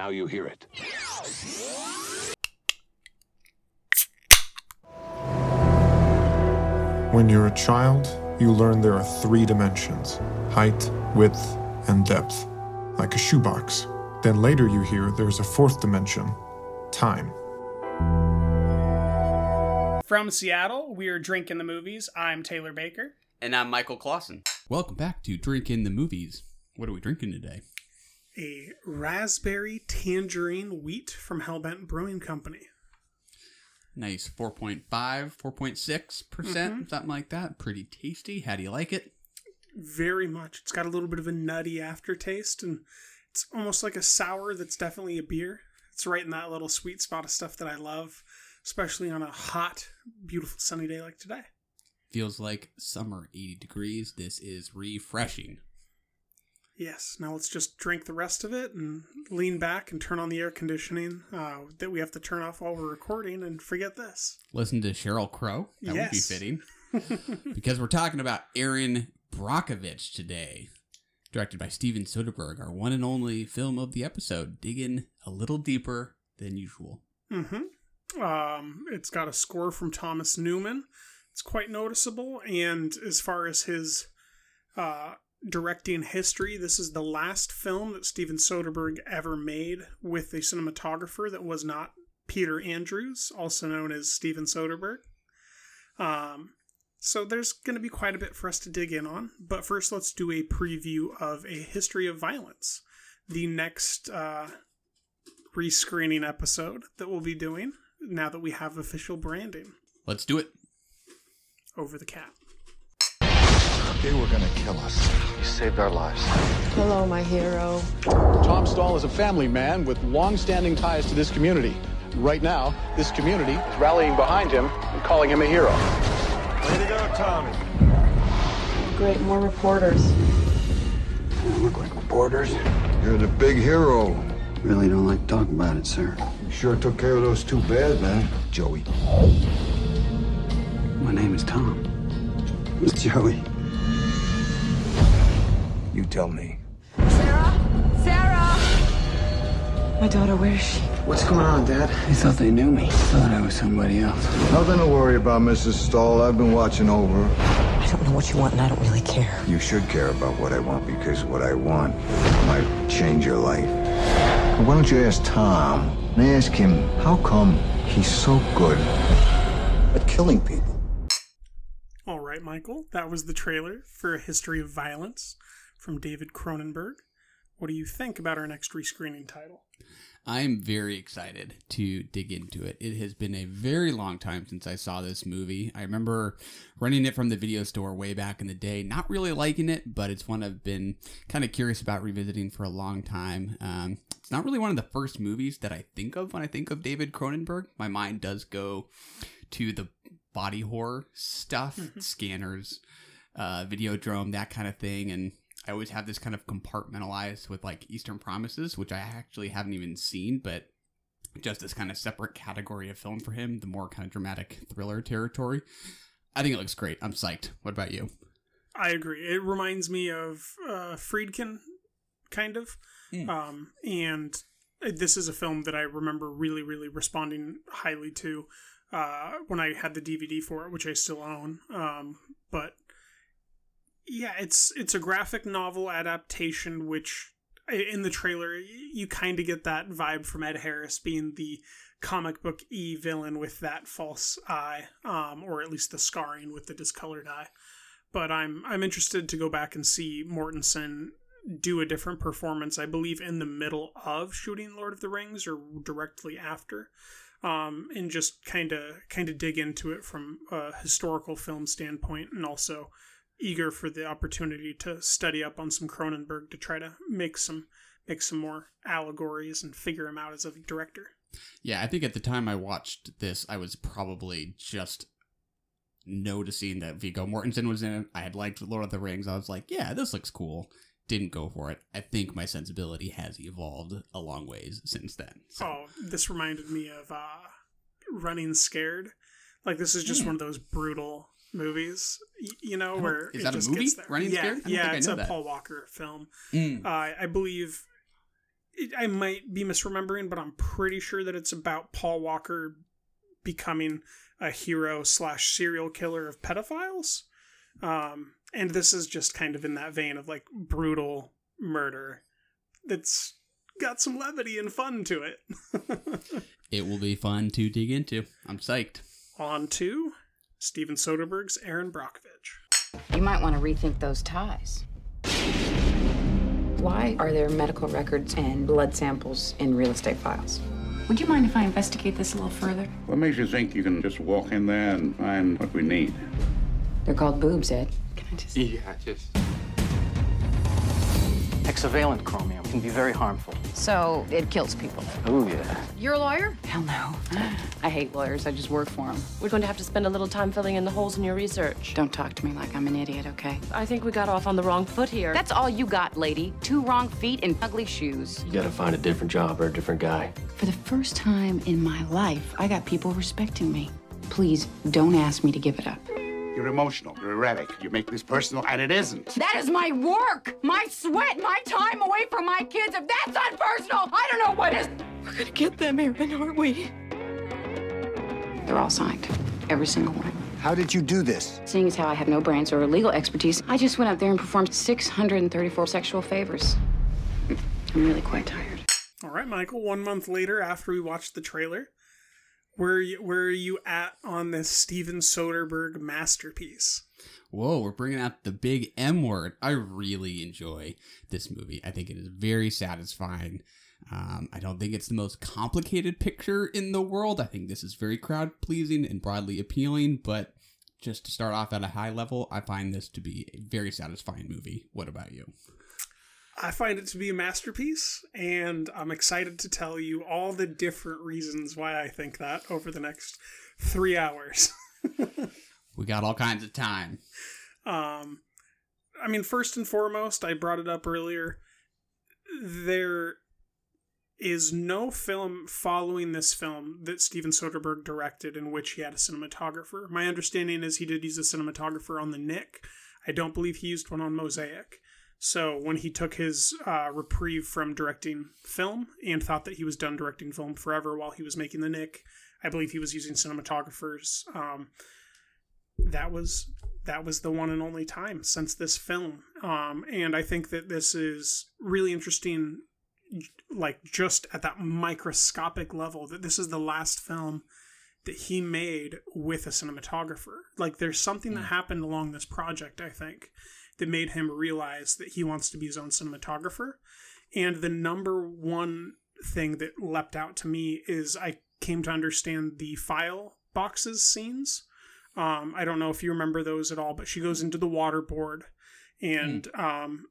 Now you hear it. When you're a child, you learn there are three dimensions height, width, and depth, like a shoebox. Then later you hear there's a fourth dimension time. From Seattle, we're drinking the movies. I'm Taylor Baker. And I'm Michael Clausen. Welcome back to Drinking the Movies. What are we drinking today? A raspberry tangerine wheat from Hellbent Brewing Company. Nice 4.5, 4.6%, percent mm-hmm. something like that. Pretty tasty. How do you like it? Very much. It's got a little bit of a nutty aftertaste, and it's almost like a sour that's definitely a beer. It's right in that little sweet spot of stuff that I love, especially on a hot, beautiful sunny day like today. Feels like summer 80 degrees. This is refreshing. Yes. Now let's just drink the rest of it and lean back and turn on the air conditioning uh, that we have to turn off while we're recording and forget this. Listen to Sheryl Crow. That would be fitting. because we're talking about Erin Brockovich today. Directed by Steven Soderbergh, our one and only film of the episode, digging a little deeper than usual. Mm-hmm. Um, it's got a score from Thomas Newman. It's quite noticeable, and as far as his uh, directing history, this is the last film that Steven Soderbergh ever made with a cinematographer that was not Peter Andrews, also known as Steven Soderbergh. Um, so there's going to be quite a bit for us to dig in on, but first let's do a preview of A History of Violence, the next uh, rescreening episode that we'll be doing now that we have official branding Let's do it. over the cat. They were gonna kill us. You saved our lives. Hello, my hero. Tom Stall is a family man with long-standing ties to this community. Right now, this community is rallying behind him and calling him a hero. Way to go, Tommy. Great, more reporters. Look like reporters. You're the big hero. Really don't like to talk about it, sir. You sure took care of those two bad men, Joey. My name is Tom. Who's Joey? You tell me. Sarah? Sarah! My daughter, where is she? What's going on, Dad? They thought they knew me. Thought I was somebody else. Nothing to worry about, Mrs. Stall. I've been watching over. I don't know what you want, and I don't really care. You should care about what I want because what I want might change your life. Why don't you ask Tom and ask him how come he's so good at killing people? All right, Michael, that was the trailer for A History of Violence from David Cronenberg. What do you think about our next rescreening title? I'm very excited to dig into it. It has been a very long time since I saw this movie. I remember renting it from the video store way back in the day, not really liking it, but it's one I've been kind of curious about revisiting for a long time. Um, it's not really one of the first movies that I think of when I think of David Cronenberg. My mind does go to the body horror stuff, scanners, uh, Videodrome, that kind of thing, and I always have this kind of compartmentalized with like Eastern Promises, which I actually haven't even seen, but just this kind of separate category of film for him, the more kind of dramatic thriller territory. I think it looks great. I'm psyched. What about you? I agree. It reminds me of uh, Friedkin, kind of. Um, and this is a film that I remember really, really responding highly to uh, when I had the DVD for it, which I still own. Um, but yeah, it's it's a graphic novel adaptation, which in the trailer you kind of get that vibe from Ed Harris being the comic book e villain with that false eye, um, or at least the scarring with the discolored eye. But I'm I'm interested to go back and see Mortensen do a different performance. I believe in the middle of shooting Lord of the Rings or directly after, um, and just kind of kind of dig into it from a historical film standpoint, and also eager for the opportunity to study up on some Cronenberg to try to make some make some more allegories and figure him out as a director. Yeah, I think at the time I watched this, I was probably just noticing that Viggo Mortensen was in it. I had liked Lord of the Rings. I was like, yeah, this looks cool. Didn't go for it. I think my sensibility has evolved a long ways since then. So. Oh, this reminded me of uh, Running Scared. Like this is just one of those brutal movies, you know, where is it that a movie? gets there. Running yeah, Scared? I don't yeah, think I it's know a that. Paul Walker film. Mm. Uh, I believe I might be misremembering, but I'm pretty sure that it's about Paul Walker becoming a hero slash serial killer of pedophiles. Um, and this is just kind of in that vein of like brutal murder that's got some levity and fun to it. it will be fun to dig into. I'm psyched. On to Steven Soderbergh's Erin Brockovich. You might want to rethink those ties. Why are there medical records and blood samples in real estate files? Would you mind if I investigate this a little further? What makes you think you can just walk in there and find what we need? They're called boobs, Ed. Can I just. Yeah, just. Hexavalent chromium can be very harmful. So it kills people. Oh, yeah. You're a lawyer? Hell no. I hate lawyers. I just work for them. We're going to have to spend a little time filling in the holes in your research. Don't talk to me like I'm an idiot, okay? I think we got off on the wrong foot here. That's all you got, lady. Two wrong feet and ugly shoes. You gotta find a different job or a different guy. For the first time in my life, I got people respecting me. Please don't ask me to give it up. You're emotional. You're erratic. You make this personal, and it isn't. That is my work, my sweat, my time away from my kids. If that's unpersonal, I don't know what is. We're gonna get them, Erin, aren't we? They're all signed, every single one. How did you do this? Seeing as how I have no brains or legal expertise, I just went up there and performed 634 sexual favors. I'm really quite tired. All right, Michael. One month later, after we watched the trailer, where you, where are you at on this Steven Soderbergh masterpiece? Whoa, we're bringing out the big M word. I really enjoy this movie. I think it is very satisfying. Um, I don't think it's the most complicated picture in the world. I think this is very crowd pleasing and broadly appealing, but just to start off at a high level, I find this to be a very satisfying movie. What about you? I find it to be a masterpiece, and I'm excited to tell you all the different reasons why I think that over the next three hours. we got all kinds of time. Um, I mean, first and foremost, I brought it up earlier. There is no film following this film that Steven Soderbergh directed in which he had a cinematographer. My understanding is he did use a cinematographer on The Knick. I don't believe he used one on Mosaic. So when he took his uh, reprieve from directing film and thought that he was done directing film forever while he was making The Knick, I believe he was using cinematographers. Um, that was that was the one and only time since this film, um, and I think that this is really interesting. Like just at that microscopic level, that this is the last film that he made with a cinematographer. Like there's something that happened along this project, I think, that made him realize that he wants to be his own cinematographer. And the number one thing that leapt out to me is I came to understand the file boxes scenes. Um, I don't know if you remember those at all, but she goes into the water board and um,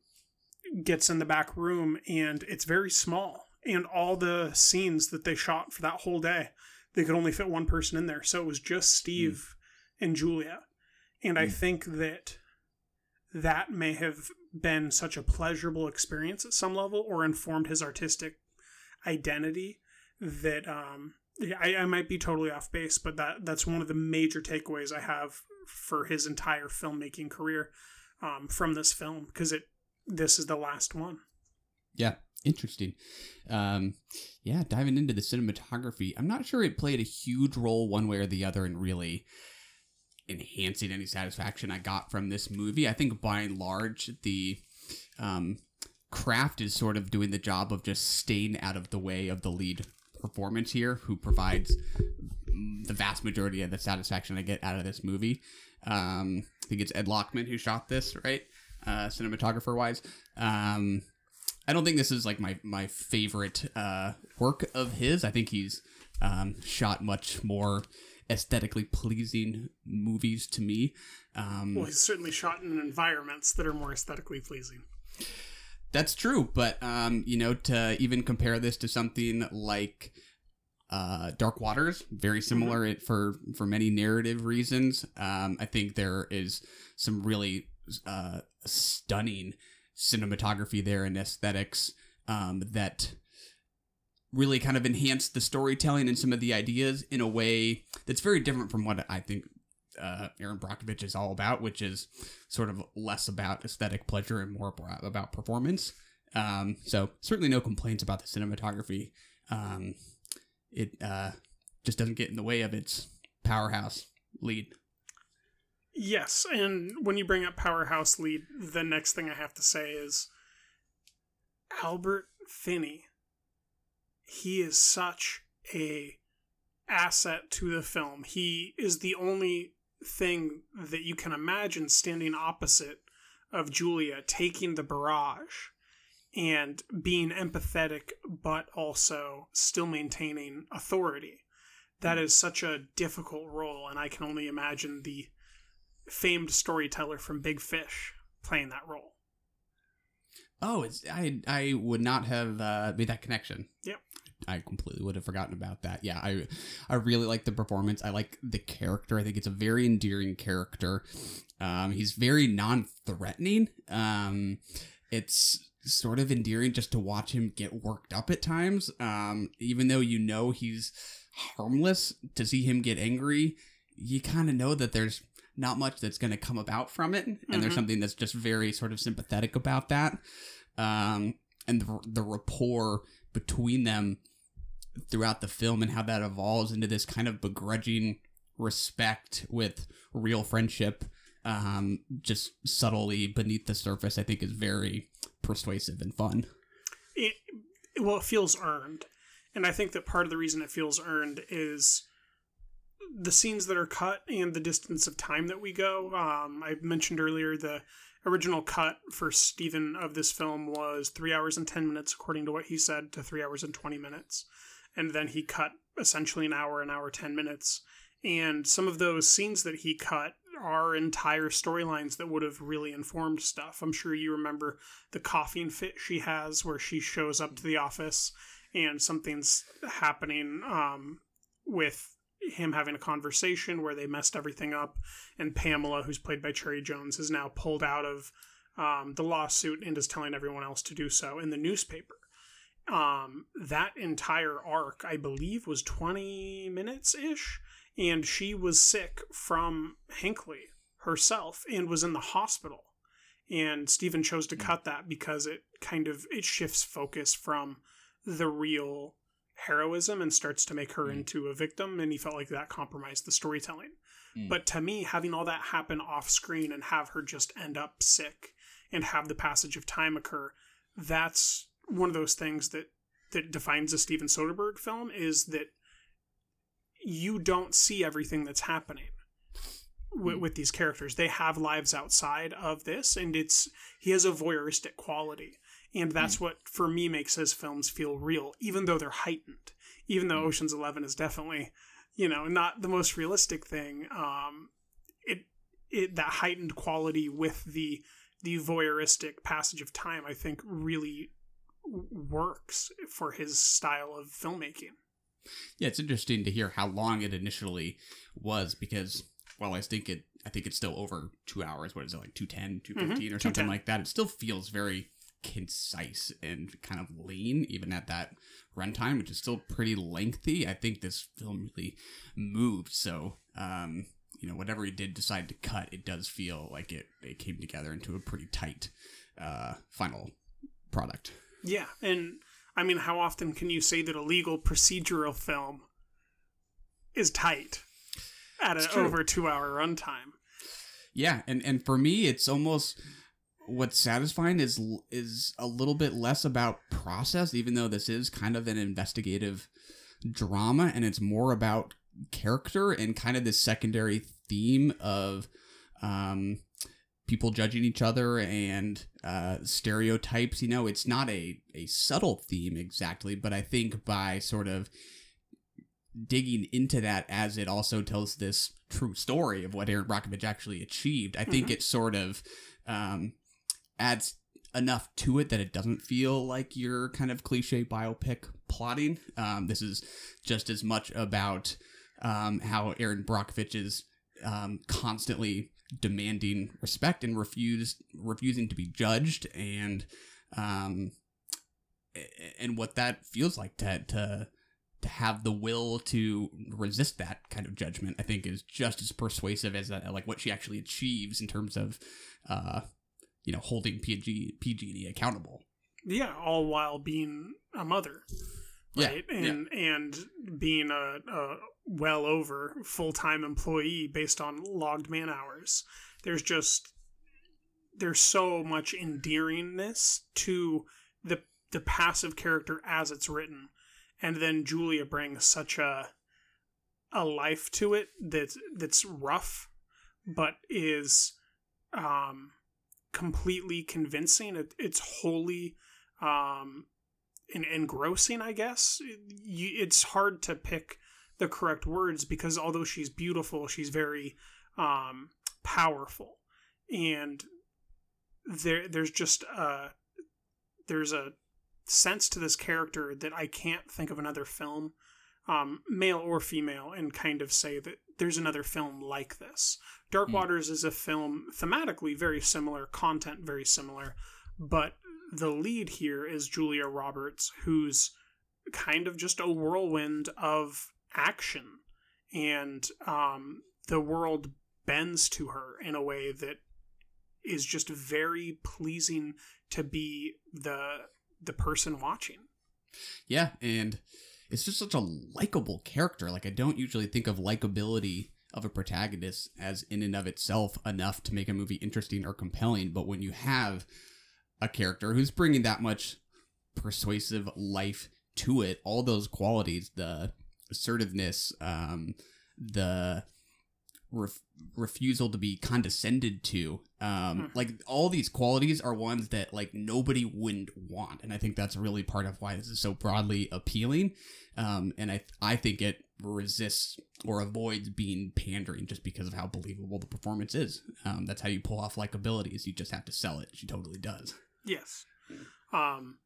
gets in the back room, and it's very small. And all the scenes that they shot for that whole day, they could only fit one person in there. So it was just Steve and Julia. And I think that that may have been such a pleasurable experience at some level or informed his artistic identity that um I, I might be totally off base, but that that's one of the major takeaways I have for his entire filmmaking career um, from this film because it this is the last one. Yeah, interesting. Um, yeah, diving into the cinematography, I'm not sure it played a huge role one way or the other in really enhancing any satisfaction I got from this movie. I think by and large, the um, craft is sort of doing the job of just staying out of the way of the lead performance here, who provides the vast majority of the satisfaction I get out of this movie. Um, I think it's Ed Lachman who shot this, right? Uh, cinematographer wise. Um, I don't think this is like my my favorite uh, work of his. I think he's um, shot much more aesthetically pleasing movies to me. Um, Well, he's certainly shot in environments that are more aesthetically pleasing. That's true, but um, you know, to even compare this to something like uh, Dark Waters, very similar it for for many narrative reasons. Um, I think there is some really uh, stunning cinematography there and aesthetics um, that really kind of enhance the storytelling and some of the ideas in a way that's very different from what I think uh, Erin Brockovich is all about, which is sort of less about aesthetic pleasure and more about performance. Um, so certainly no complaints about the cinematography. Um, it uh, just doesn't get in the way of its powerhouse lead. Yes, and when you bring up powerhouse lead, the next thing I have to say is Albert Finney. He is such a asset to the film. He is the only thing that you can imagine standing opposite of Julia taking the barrage and being empathetic but also still maintaining authority. That is such a difficult role and I can only imagine the famed storyteller from Big Fish playing that role. Oh, it's I I would not have uh, made that connection. Yep. I completely would have forgotten about that. Yeah, I I really like the performance. I like the character. I think it's a very endearing character. Um, he's very non-threatening. Um, it's sort of endearing just to watch him get worked up at times. Um, even though you know he's harmless, to see him get angry, you kind of know that there's not much that's going to come about from it, and Mm-hmm. there's something that's just very sort of sympathetic about that. Um, and the, the rapport between them throughout the film and how that evolves into this kind of begrudging respect with real friendship um, just subtly beneath the surface i think is very persuasive and fun. It well it feels earned. And i think that part of the reason it feels earned is the scenes that are cut and the distance of time that we go. Um, i mentioned earlier the original cut for Steven of this film was three hours and 10 minutes according to what he said to three hours and 20 minutes and then he cut essentially an hour an hour 10 minutes and some of those scenes that he cut are entire storylines that would have really informed stuff. I'm sure you remember the coughing fit she has where she shows up to the office and something's happening um, with him having a conversation where they messed everything up and Pamela, who's played by Cherry Jones, is now pulled out of um, the lawsuit and is telling everyone else to do so in the newspaper. Um, that entire arc, I believe, was 20 minutes ish and she was sick from Hinkley herself and was in the hospital. And Steven chose to cut that because it kind of it shifts focus from the real heroism and starts to make her mm. into a victim and he felt like that compromised the storytelling. Mm. But to me, having all that happen off screen and have her just end up sick and have the passage of time occur, that's one of those things that that defines a Steven Soderbergh film is that you don't see everything that's happening with, mm. with these characters. They have lives outside of this, and it's he has a voyeuristic quality, and that's what for me makes his films feel real, even though they're heightened. Even though Ocean's Eleven is definitely, you know, not the most realistic thing. Um, it it that heightened quality with the the voyeuristic passage of time, I think, really works for his style of filmmaking. yeah it's interesting to hear how long it initially was because while i think it i think it's still over two hours what is it like 210 215 Mhm, or something like that it still feels very concise and kind of lean even at that runtime which is still pretty lengthy i think this film really moved so um you know whatever he did decide to cut it does feel like it, it came together into a pretty tight uh final product Yeah, and I mean, how often can you say that a legal procedural film is tight at an true. over two hour runtime? Yeah, and and for me, it's almost what's satisfying is is a little bit less about process, even though this is kind of an investigative drama, and it's more about character and kind of this secondary theme of um, people judging each other and uh, stereotypes. You know, it's not a a subtle theme exactly, but I think by sort of digging into that as it also tells this true story of what Erin Brockovich actually achieved, I think Mhm. it sort of um, adds enough to it that it doesn't feel like your kind of cliche biopic plotting. Um, this is just as much about um, how Erin Brockovich is um, constantly demanding respect and refuse refusing to be judged and um, and what that feels like to to to have the will to resist that kind of judgment i think is just as persuasive as uh, like what she actually achieves in terms of uh you know holding pg pg&e accountable Yeah, all while being a mother, right? Yeah, and and being a, a well over full time employee based on logged man hours. There's just there's so much endearingness to the the passive character as it's written, and then Julia brings such a a life to it that's that's rough, but is um completely convincing. It, it's wholly um en- engrossing, I guess. You, it's hard to pick the correct words because although she's beautiful, she's very um powerful, and there there's just a there's a sense to this character that I can't think of another film, um, male or female, and kind of say that there's another film like this. Dark Waters is a film thematically very similar, content very similar, but the lead here is Julia Roberts, who's kind of just a whirlwind of action, and um, the world bends to her in a way that is just very pleasing to be the the person watching. Yeah, and it's just such a likable character. Like I don't usually think of likability of a protagonist as in and of itself enough to make a movie interesting or compelling, but when you have a character who's bringing that much persuasive life to it, all those qualities, the assertiveness, um, the ref- refusal to be condescended to um like all these qualities are ones that like nobody wouldn't want and i think that's really part of why this is so broadly appealing um and i i think it resists or avoids being pandering just because of how believable the performance is. Um that's how you pull off likability is you just have to sell it. She totally does. Yes. Um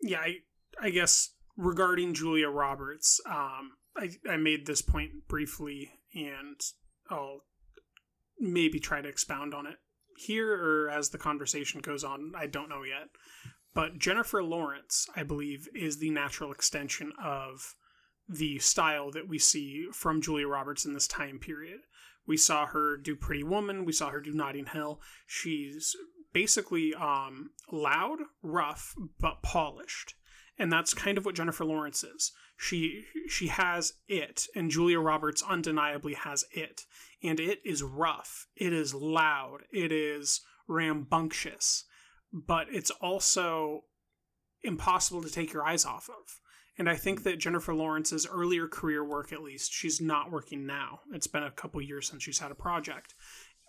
yeah, I I guess regarding Julia Roberts, um I I made this point briefly and I'll maybe try to expound on it here or as the conversation goes on. I don't know yet. But Jennifer Lawrence, I believe, is the natural extension of the style that we see from Julia Roberts in this time period. We saw her do Pretty Woman, we saw her do Notting Hill. She's basically um, loud, rough, but polished. And that's kind of what Jennifer Lawrence is. She she has it, and Julia Roberts undeniably has it. And it is rough. It is loud. It is rambunctious. But it's also impossible to take your eyes off of. And I think that Jennifer Lawrence's earlier career work, at least, she's not working now. It's been a couple years since she's had a project.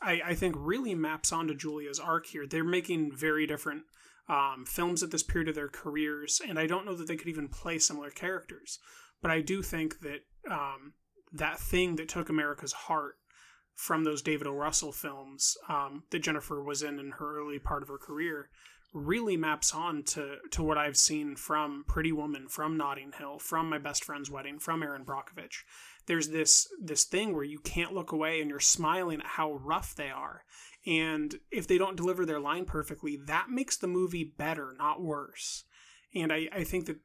I, I think really maps onto Julia's arc here. They're making very different um, films at this period of their careers, and I don't know that they could even play similar characters. But I do think that um, that thing that took America's heart from those David O. Russell films um, that Jennifer was in in her early part of her career really maps on to, to what I've seen from Pretty Woman, from Notting Hill, from My Best Friend's Wedding, from Erin Brockovich. There's this this thing where you can't look away and you're smiling at how rough they are. And if they don't deliver their line perfectly, that makes the movie better, not worse. And I, I think that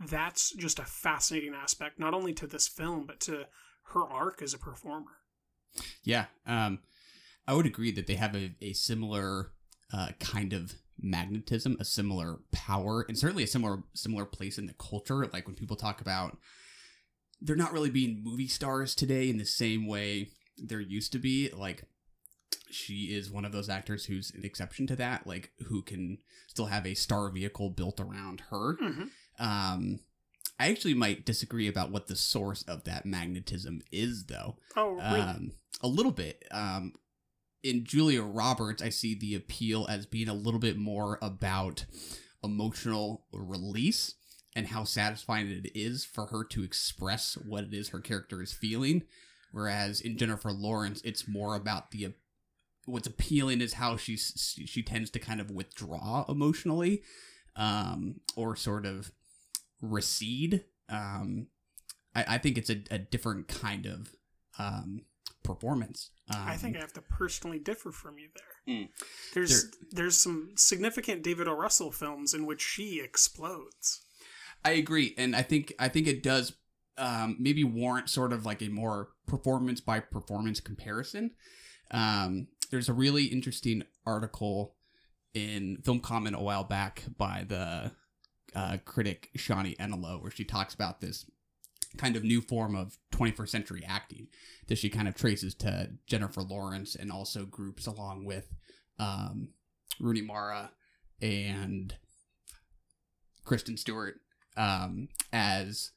that's just a fascinating aspect, not only to this film, but to her arc as a performer. Yeah, um, I would agree that they have a, a similar uh, kind of magnetism, a similar power, and certainly a similar similar place in the culture. Like when people talk about they're not really being movie stars today in the same way there used to be. Like she is one of those actors who's an exception to that, like who can still have a star vehicle built around her. Um, I actually might disagree about what the source of that magnetism is, though. Oh, really? Um, a little bit. Um, in Julia Roberts, I see the appeal as being a little bit more about emotional release and how satisfying it is for her to express what it is her character is feeling. Whereas in Jennifer Lawrence, it's more about the what's appealing is how she's she tends to kind of withdraw emotionally, um, or sort of recede. Um, I, I think it's a, a different kind of um, performance. Um, I think I have to personally differ from you there. Mm. There's There- there's some significant David O. Russell films in which she explodes. I agree, and I think I think it does um, maybe warrant sort of like a more performance by performance comparison. Um, there's a really interesting article in film comment a while back by the uh, critic Shonni Enelow, where she talks about this kind of new form of 21st century acting that she kind of traces to Jennifer Lawrence and also groups along with um, Rooney Mara and Kristen Stewart um, as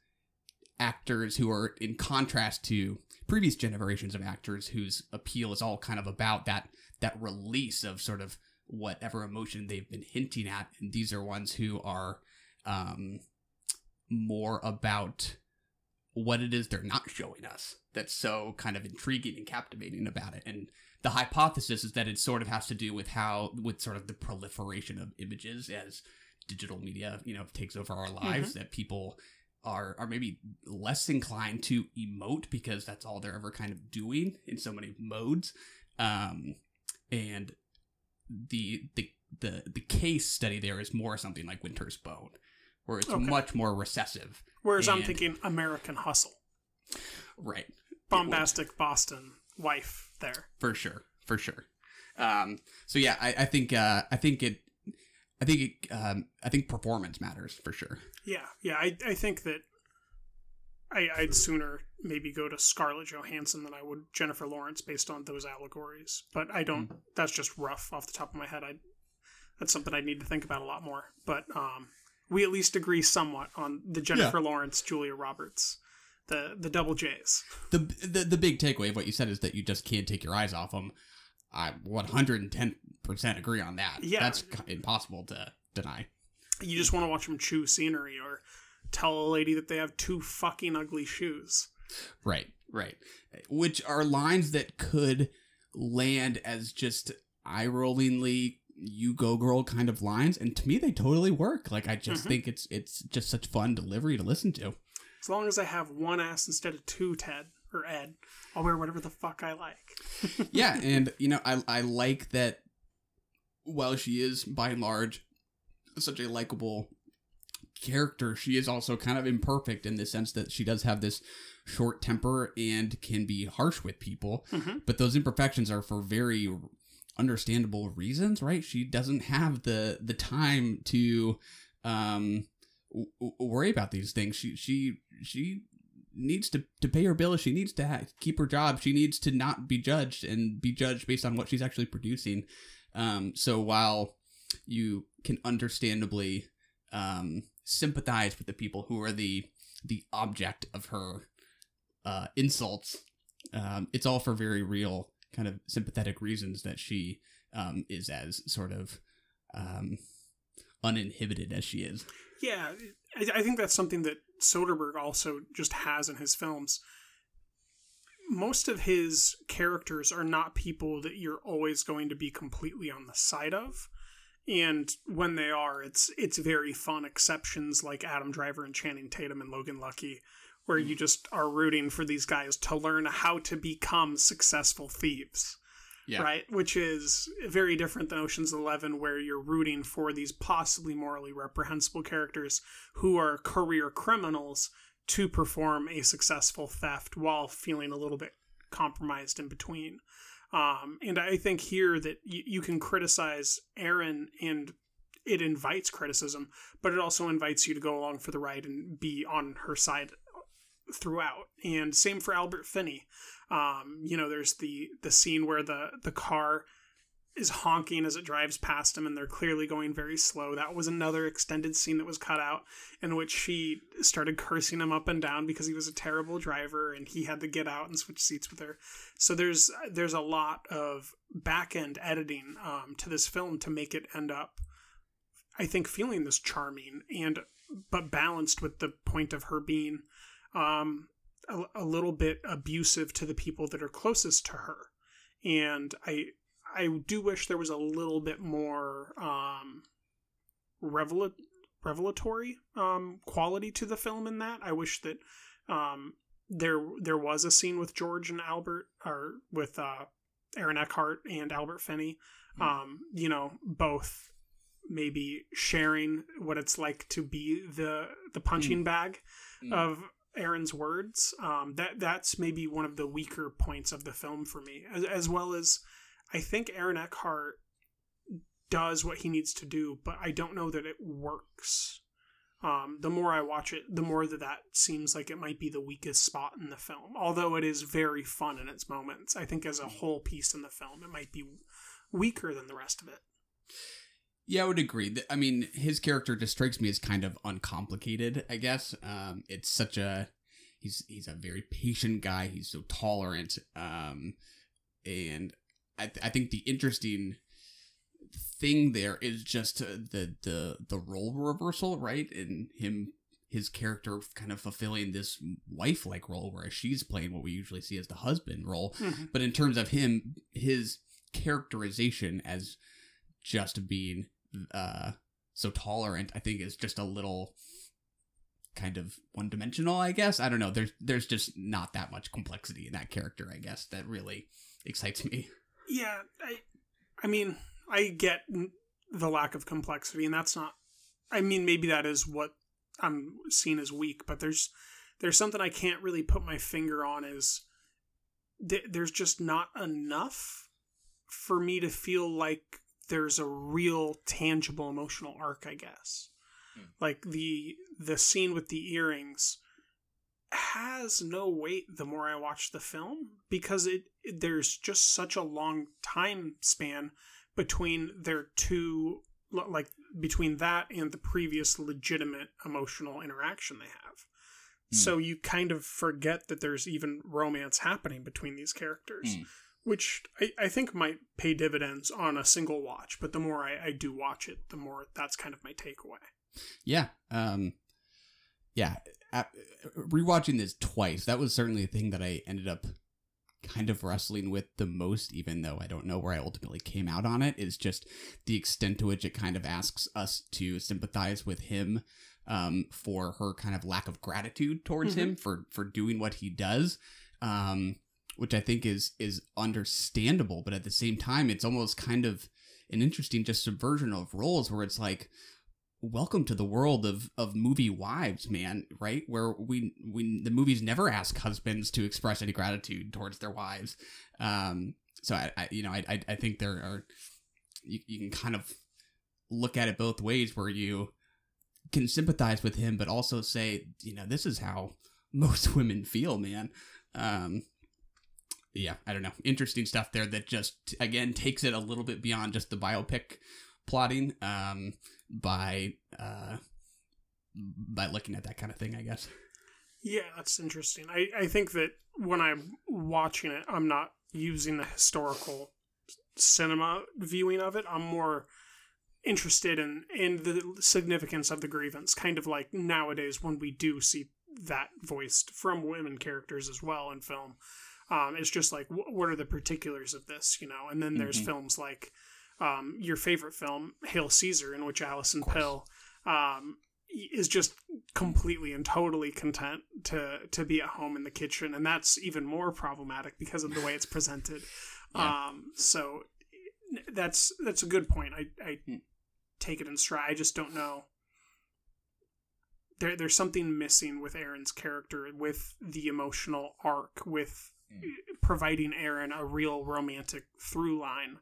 actors who are in contrast to previous generations of actors whose appeal is all kind of about that that release of sort of whatever emotion they've been hinting at and these are ones who are um, more about what it is they're not showing us that's so kind of intriguing and captivating about it and the hypothesis is that it sort of has to do with how with sort of the proliferation of images as digital media you know takes over our lives Mm-hmm. that people are are maybe less inclined to emote because that's all they're ever kind of doing in so many modes. Um and the the the the case study there is more something like winter's bone where it's Okay. much more recessive Whereas I'm thinking American Hustle, right. Bombastic Boston wife there. for sure. For sure. Um so yeah i, I think uh i think it i think it um i think performance matters for sure Yeah, yeah. I, I think that I, I'd sooner maybe go to Scarlett Johansson than I would Jennifer Lawrence based on those allegories. But I don't. That's just rough off the top of my head. I that's something I need to think about a lot more. But um, we at least agree somewhat on the Jennifer Lawrence, Julia Roberts, the the double J's. the the the big takeaway of what you said is that you just can't take your eyes off them. I 110% agree on that. Yeah. That's impossible to deny. You just want to watch them chew scenery or tell a lady that they have two fucking ugly shoes. Right, right. Which are lines that could land as just eye-rollingly you go girl kind of lines and to me they totally work. Like I just Mhm. think it's it's just such fun delivery to listen to. As long as I have one ass instead of two, Ted or Ed, I'll wear whatever the fuck I like. yeah, and you know, I I like that while she is by and large such a likable character, she is also kind of imperfect in the sense that she does have this short temper and can be harsh with people. Mhm. But those imperfections are for very understandable reasons, right? She doesn't have the the time to um w- worry about these things. She she she needs to, to pay her bills. She needs to ha- keep her job. She needs to not be judged and be judged based on what she's actually producing. Um, so while you can understandably um, sympathize with the people who are the the object of her uh, insults, um, it's all for very real kind of sympathetic reasons that she um, is as sort of um, uninhibited as she is. Yeah, I, I think that's something that Soderbergh also just has in his films. Most of his characters are not people that you're always going to be completely on the side of. And when they are, it's it's very fun exceptions like Adam Driver and Channing Tatum and Logan Lucky, where you just are rooting for these guys to learn how to become successful thieves Yeah. right? Which is very different than Ocean's Eleven, where you're rooting for these possibly morally reprehensible characters who are career criminals to perform a successful theft while feeling a little bit compromised in between. Um, and I think here that y- you can criticize Erin and it invites criticism, but it also invites you to go along for the ride and be on her side throughout. And same for Albert Finney. Um, you know, there's the the scene where the the car is honking as it drives past him, and they're clearly going very slow. That was another extended scene that was cut out, in which she started cursing him up and down because he was a terrible driver, and he had to get out and switch seats with her. So there's there's a lot of back end editing um, to this film to make it end up I think feeling this charming and but balanced with the point of her being um, a, a little bit abusive to the people that are closest to her, and I I do wish there was a little bit more um, revela- revelatory um, quality to the film in that. I wish that um, there there was a scene with George and Albert or with uh, Aaron Eckhart and Albert Finney. Um, you know, both maybe sharing what it's like to be the the punching bag Mm. of Erin's words. Um, that that's maybe one of the weaker points of the film for me, as, as well as I think Aaron Eckhart does what he needs to do, but I don't know that it works. Um, the more I watch it, the more that that seems like it might be the weakest spot in the film. Although it is very fun in its moments, I think as a whole piece in the film, it might be weaker than the rest of it. Yeah, I would agree. I mean, his character just strikes me as kind of uncomplicated. I guess um, it's such a he's he's a very patient guy. He's so tolerant, um, and I, th- I think the interesting thing there is just the the the role reversal, right? And him his character kind of fulfilling this wife like role, whereas she's playing what we usually see as the husband role. Mm-hmm. But in terms of him, his characterization as just being uh so tolerant, I think is just a little kind of one dimensional, I guess. I don't know. There's there's just not that much complexity in that character, I guess, that really excites me. Yeah, I I mean, I get the lack of complexity and that's not I mean, maybe that is what I'm seen as weak, but there's there's something I can't really put my finger on is th- there's just not enough for me to feel like there's a real tangible emotional arc, I guess. Like the the scene with the earrings has no weight the more I watch the film because it, there's just such a long time span between their two like between that and the previous legitimate emotional interaction they have. Hmm. So you kind of forget that there's even romance happening between these characters, Hmm. Which I, I think might pay dividends on a single watch. But the more I, I do watch it, the more that's kind of my takeaway. Yeah. Um yeah, uh, rewatching this twice, that was certainly a thing that I ended up kind of wrestling with the most even though I don't know where I ultimately came out on it is just the extent to which it kind of asks us to sympathize with him um for her kind of lack of gratitude towards him for for doing what he does. Um which I think is is understandable, but at the same time it's almost kind of an interesting just subversion of roles where it's like welcome to the world of of movie wives man right? Where we we the movies never ask husbands to express any gratitude towards their wives. Um so i, I you know I, I think there are you, you can kind of look at it both ways where you can sympathize with him but also say you know this is how most women feel man. Um yeah i don't know interesting stuff there that just again takes it a little bit beyond just the biopic plotting um by uh by looking at that kind of thing i guess Yeah, that's interesting. I, I think that when I'm watching it, I'm not using the historical cinema viewing of it. I'm more interested in, in the significance of the grievance, kind of like nowadays when we do see that voiced from women characters as well in film. Um, it's just like, wh- what are the particulars of this, you know? And then there's Mhm. films like um, your favorite film, Hail Caesar, in which Alison Pill um, is just completely and totally content to to be at home in the kitchen, and that's even more problematic because of the way it's presented. Yeah. Um, so that's that's a good point. I I take it in stride. I just don't know. There, there's something missing with Erin's character, with the emotional arc, with providing Erin a real romantic through line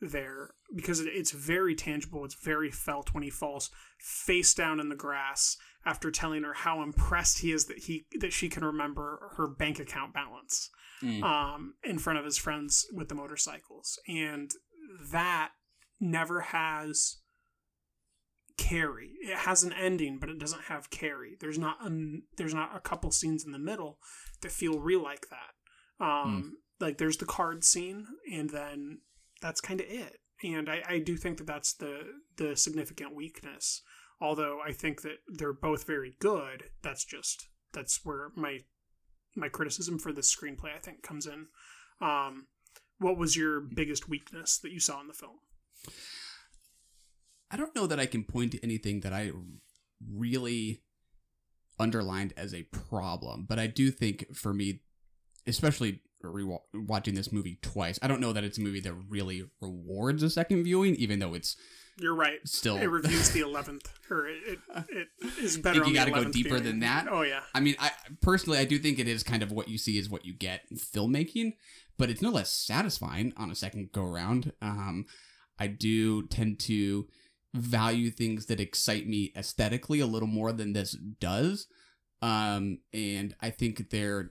there because it, it's very tangible. It's very felt when he falls face down in the grass after telling her how impressed he is that he that she can remember her bank account balance Mm. um, in front of his friends with the motorcycles, and that never has carry. It has an ending, but it doesn't have carry. There's not a, there's not a couple scenes in the middle that feel real like that. Um, Like there's the card scene, and then that's kind of it. And I, I do think that that's the the significant weakness. Although I think that they're both very good. That's just that's where my my criticism for the screenplay I think comes in. Um, what was your biggest weakness that you saw in the film? I don't know that I can point to anything that I really underlined as a problem, but I do think for me, especially re- watching this movie twice, I don't know that it's a movie that really rewards a second viewing, even though it's You're right. Still- it reviews the eleventh, or it, it, it is I better. think you got to go deeper than that. Oh yeah. I mean, I personally, I do think it is kind of what you see is what you get in filmmaking, but it's no less satisfying on a second go around. Um, I do tend to value things that excite me aesthetically a little more than this does. Um, and I think there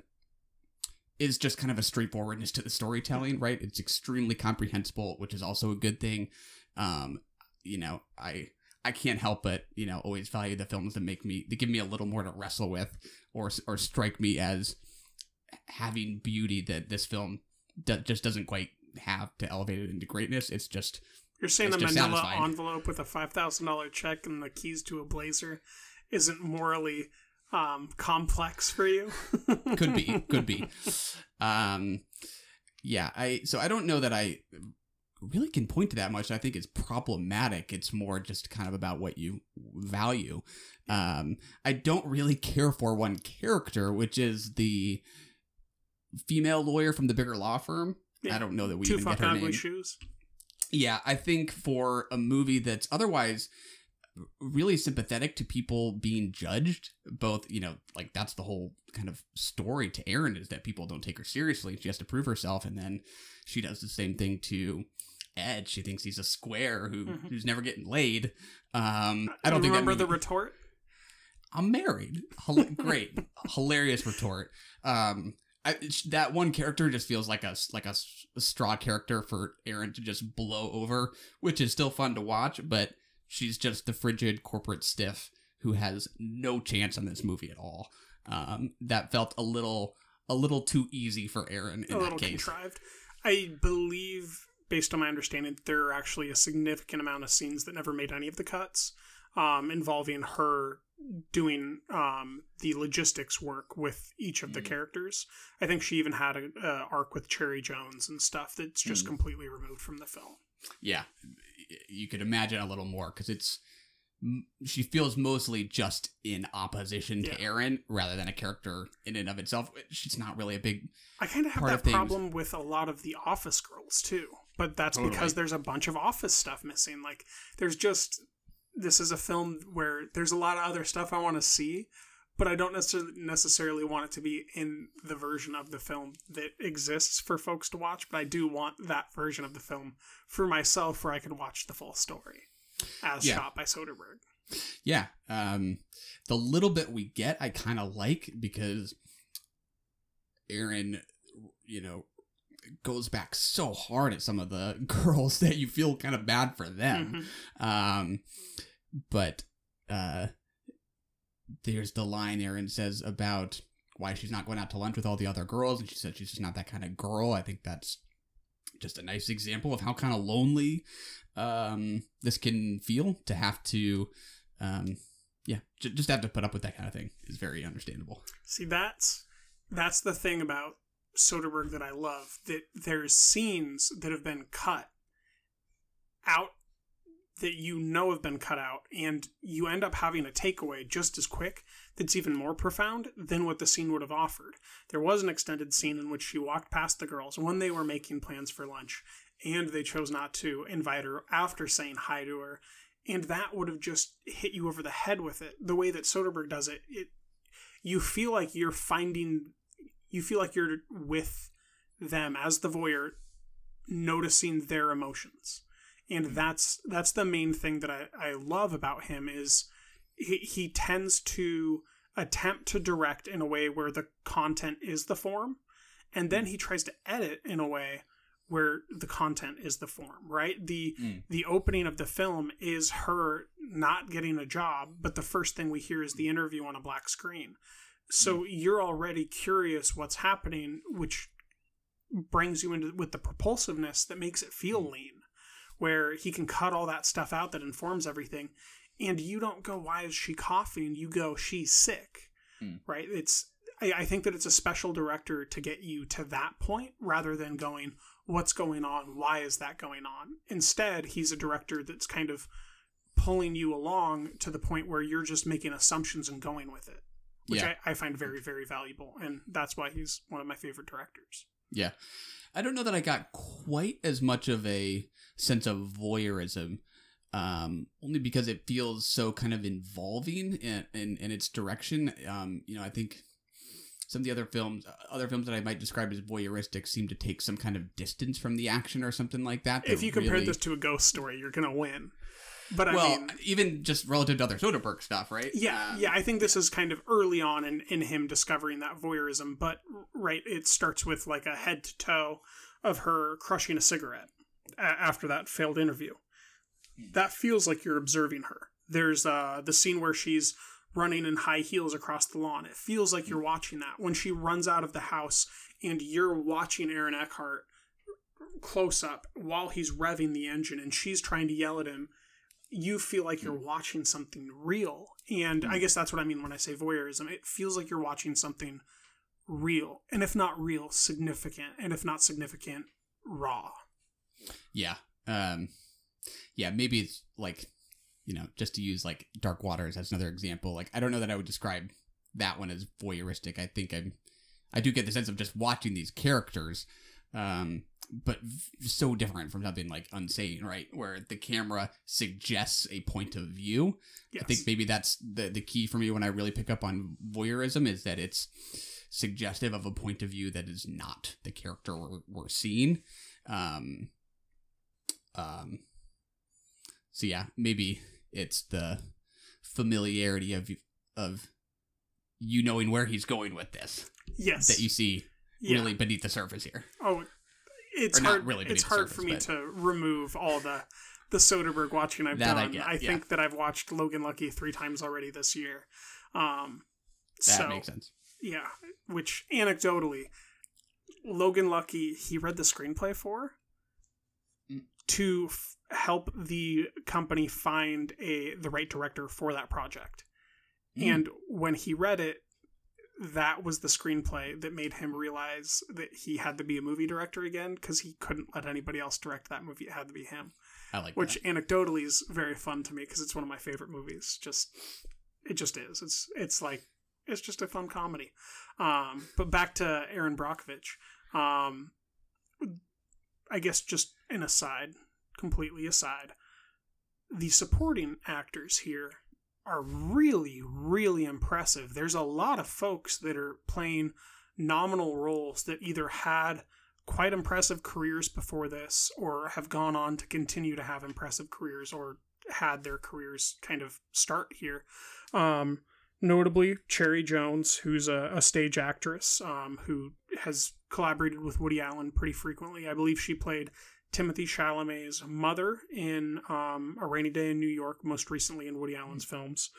is just kind of a straightforwardness to the storytelling, right? It's extremely comprehensible, which is also a good thing. Um, you know, I I can't help but you know always value the films that make me that give me a little more to wrestle with, or or strike me as having beauty that this film do, just doesn't quite have to elevate it into greatness. It's just You're saying a manila satisfying. envelope with a five thousand dollar check and the keys to a blazer isn't morally um, complex for you. could be could be. Um yeah i so i don't know that i really can point to that much. I think it's problematic. It's more just kind of about what you value. Um i don't really care for one character which is the female lawyer from the bigger law firm. I don't know that we Two even get her name. shoes. yeah, I think for a movie that's otherwise really sympathetic to people being judged, both, you know, like that's the whole kind of story to Erin is that people don't take her seriously. She has to prove herself and then she does the same thing to Ed. She thinks he's a square who Mhm. who's never getting laid. Um I don't think that remember the retort. I'm married. Great, hilarious retort. Um, I, that one character just feels like a like a, a straw character for Erin to just blow over, which is still fun to watch. But she's just the frigid corporate stiff who has no chance on this movie at all. Um, that felt a little a little too easy for Erin in a that little case. contrived. I believe, based on my understanding, there are actually a significant amount of scenes that never made any of the cuts, um, involving her doing um, the logistics work with each Mm. of the characters. I think she even had a, a arc with Cherry Jones and stuff that's just Mm. completely removed from the film. yeah, you could imagine a little more because it's she feels mostly just in opposition to Erin rather than a character in and of itself. She's not really a big. I kind of have that of problem with a lot of the Office girls too, but that's Totally. because there's a bunch of Office stuff missing. Like, there's just this is a film where there's a lot of other stuff I want to see, but I don't necessarily necessarily want it to be in the version of the film that exists for folks to watch. But I do want that version of the film for myself, where I can watch the full story as Yeah. shot by Soderbergh. Yeah, um, the little bit we get, I kind of like because Erin, you know, goes back so hard at some of the girls that you feel kind of bad for them. Um, but uh, there's the line Erin says about why she's not going out to lunch with all the other girls, and she said she's just not that kind of girl. I think that's just a nice example of how kind of lonely um, this can feel to have to, um, yeah, j- just have to put up with that kind of thing is very understandable. See, that's that's the thing about Soderbergh that I love. That there's scenes that have been cut out that you know have been cut out, and you end up having a takeaway just as quick that's even more profound than what the scene would have offered. There was an extended scene in which she walked past the girls when they were making plans for lunch, and they chose not to invite her after saying hi to her. And that would have just hit you over the head with it. The way that Soderbergh does it, it you feel like you're finding you feel like you're with them as the voyeur noticing their emotions and that's that's the main thing that I, I love about him is he, he tends to attempt to direct in a way where the content is the form and then he tries to edit in a way where the content is the form right? The Mm. the opening of the film is her not getting a job but the first thing we hear is the interview on a black screen. So you're already curious what's happening which brings you into with the propulsiveness that makes it feel lean where he can cut all that stuff out that informs everything and you don't go why is she coughing you go she's sick Hmm. right it's I, I think that it's a special director to get you to that point rather than going what's going on why is that going on instead he's a director that's kind of pulling you along to the point where you're just making assumptions and going with it which Yeah. I, I find very very valuable and that's why he's one of my favorite directors Yeah. I don't know that I got quite as much of a sense of voyeurism, um, only because it feels so kind of involving in, in, in its direction. Um, you know, I think some of the other films, uh, other films that I might describe as voyeuristic, seem to take some kind of distance from the action or something like that. If you compare really- this to a ghost story, you're gonna win. But I well, mean, even just relative to other Soderbergh stuff, right? Yeah, Um, yeah. I think this is kind of early on in, in him discovering that voyeurism, but right, it starts with like a head to toe of her crushing a cigarette after that failed interview. That feels like you're observing her. There's uh, the scene where she's running in high heels across the lawn. It feels like you're watching that. When she runs out of the house and you're watching Aaron Eckhart close up while he's revving the engine and she's trying to yell at him you feel like you're watching something real. And I guess that's what I mean when I say voyeurism. It feels like you're watching something real. And if not real, significant. And if not significant, raw. Yeah. Um, yeah, maybe it's like, you know, just to use like Dark Waters as another example. Like, I don't know that I would describe that one as voyeuristic. I think I'm, I do get the sense of just watching these characters, um, but v- so different from something like Unsane, right? Where the camera suggests a point of view. I think maybe that's the the key for me when I really pick up on voyeurism is that it's suggestive of a point of view that is not the character we're, we're seeing. Um, um, so yeah, maybe it's the familiarity of of you knowing where he's going with this Yes. that you see Yeah. really beneath the surface here. Oh, it's hard. really it's hard surface, for me but- to remove all the the Soderbergh watching I've That I done. get, I yeah. think that I've watched Logan Lucky three times already this year. Um, That so, makes sense. Yeah, which anecdotally, Logan Lucky he read the screenplay for Mm. to f- help the company find a the right director for that project. Mm. And when he read it, that was the screenplay that made him realize that he had to be a movie director again because he couldn't let anybody else direct that movie. It had to be him. I like Which anecdotally is very fun to me because it's one of my favorite movies. Just it just is. It's it's like it's just a fun comedy. Um, but back to Erin Brockovich. Um, I guess just an aside, completely aside, the supporting actors here are really, really impressive. There's a lot of folks that are playing nominal roles that either had quite impressive careers before this or have gone on to continue to have impressive careers or had their careers kind of start here. Um, notably, Cherry Jones, who's a, a stage actress um, who has collaborated with Woody Allen pretty frequently. I believe she played Timothée Chalamet's mother in um, A Rainy Day in New York, most recently in Woody Allen's films.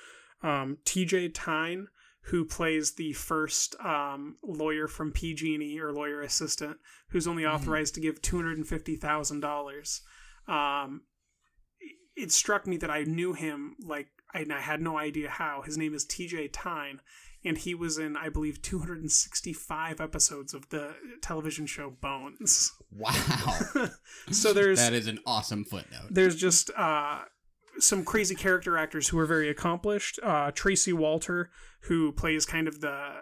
Um, TJ Thyne, who plays the first um, lawyer from PG&E or lawyer assistant, who's only authorized to give two hundred and fifty thousand dollars. Um, it struck me that I knew him like and I had no idea how. His name is TJ Thyne, and he was in, I believe, 265 episodes of the television show Bones. Wow. so there's that is an awesome footnote. there's just uh, some crazy character actors who are very accomplished. Uh, Tracy Walter, who plays kind of the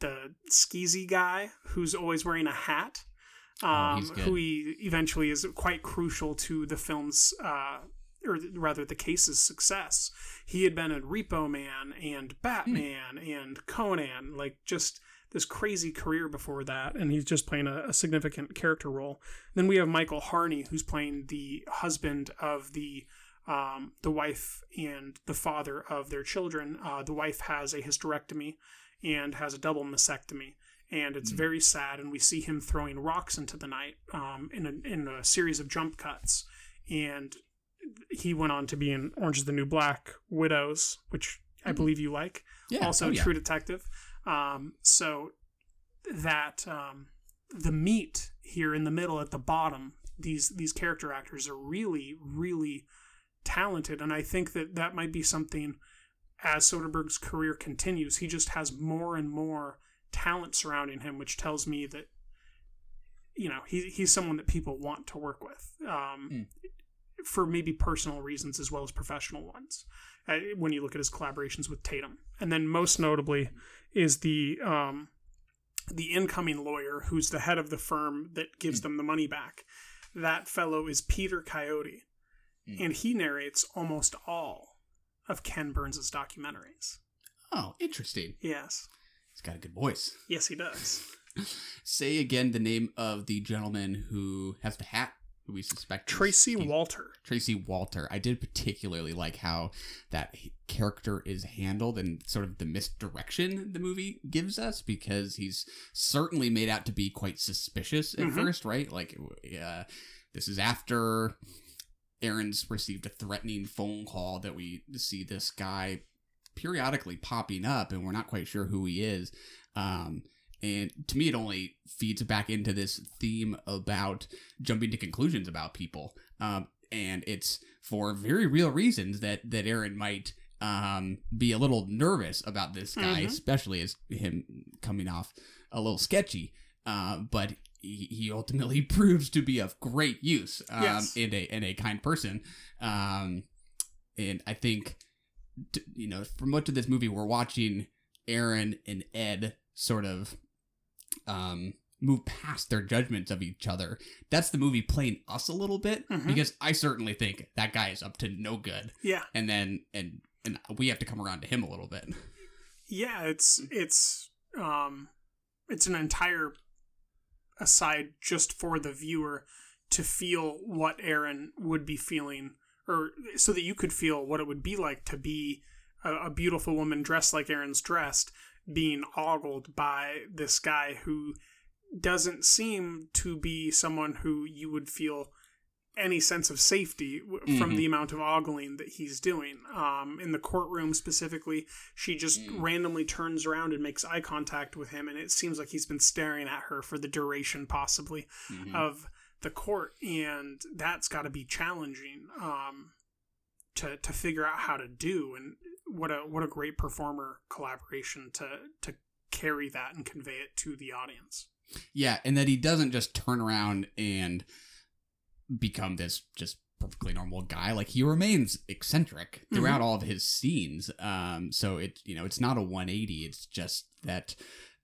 the skeezy guy who's always wearing a hat. Oh, Um, good. who he eventually is quite crucial to the film's, uh, or rather the case's success. He had been in Repo Man and Batman and Conan, like just this crazy career before that, and he's just playing a, a significant character role. Then we have Michael Harney, who's playing the husband of the um, the wife and the father of their children. Uh, the wife has a hysterectomy and has a double mastectomy, and it's very sad. And we see him throwing rocks into the night um, in a in a series of jump cuts, and he went on to be in Orange is the New Black, Widows, which I believe you like. Yeah. Also, Oh, yeah. True Detective. Um, so that um, the meat here in the middle at the bottom, these these character actors are really really talented, and I think that that might be something as Soderbergh's career continues. He just has more and more talent surrounding him, which tells me that you know he, he's someone that people want to work with um, for maybe personal reasons as well as professional ones uh, when you look at his collaborations with tatum. And then most notably is the um, the incoming lawyer who's the head of the firm that gives them the money back. That fellow is peter coyote. And he narrates almost all of ken burns's documentaries. Oh, interesting. yes. He's got a good voice. Yes, he does. Say again the name of the gentleman who has the hat who we suspect Tracy Steve- Walter. Tracy Walter. I did particularly like how that character is handled and sort of the misdirection the movie gives us because he's certainly made out to be quite suspicious at Mhm. first, right? Like, uh, this is after Erin's received a threatening phone call that we see this guy periodically popping up and we're not quite sure who he is. Um, and to me, it only feeds back into this theme about jumping to conclusions about people. Um, and it's for very real reasons that, that Erin might um, be a little nervous about this guy, Mhm. especially as him coming off a little sketchy. Uh, but he, he ultimately proves to be of great use um, Yes. and, a, and a kind person. Um, and I think, t- you know, for much of this movie, we're watching Erin and Ed sort of um, move past their judgments of each other. That's the movie playing us a little bit Mhm. because I certainly think that guy is up to no good. Yeah. And then and and we have to come around to him a little bit. Yeah, it's it's um it's an entire aside just for the viewer to feel what Erin would be feeling or so that you could feel what it would be like to be a, a beautiful woman dressed like Erin's dressed being ogled by this guy who doesn't seem to be someone who you would feel any sense of safety w- from Mhm. the amount of ogling that he's doing. Um, in the courtroom specifically, she just randomly turns around and makes eye contact with him, and it seems like he's been staring at her for the duration, possibly, Mhm. of the court, and that's got to be challenging um, to to figure out how to do. And what a what a great performer collaboration to to carry that and convey it to the audience. Yeah, and that he doesn't just turn around and become this just perfectly normal guy. Like he remains eccentric throughout Mhm. all of his scenes. Um, so it you know it's not a 180. It's just that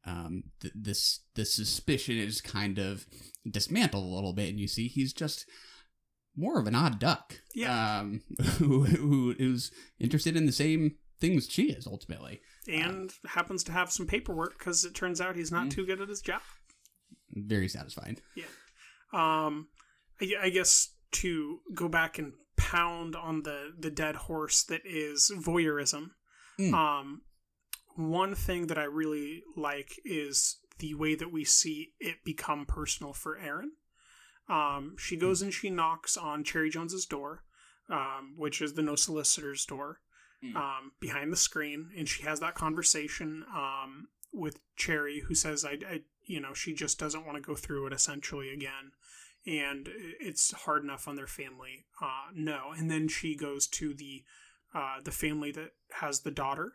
um, th- this the suspicion is kind of dismantled a little bit, and you see he's just more of an odd duck. Yeah. Um, who who is interested in the same things she is ultimately. And happens to have some paperwork because it turns out he's not too good at his job. Very satisfying. Yeah. Um, I, I guess to go back and pound on the the dead horse that is voyeurism. Mm. Um, one thing that I really like is the way that we see it become personal for Erin. Um, she goes and she knocks on Cherry Jones's door, um, which is the no solicitors door, um, behind the screen, and she has that conversation um, with Cherry, who says, I, I, you know, she just doesn't want to go through it essentially again, and it's hard enough on their family. Uh, no, and then she goes to the uh, the family that has the daughter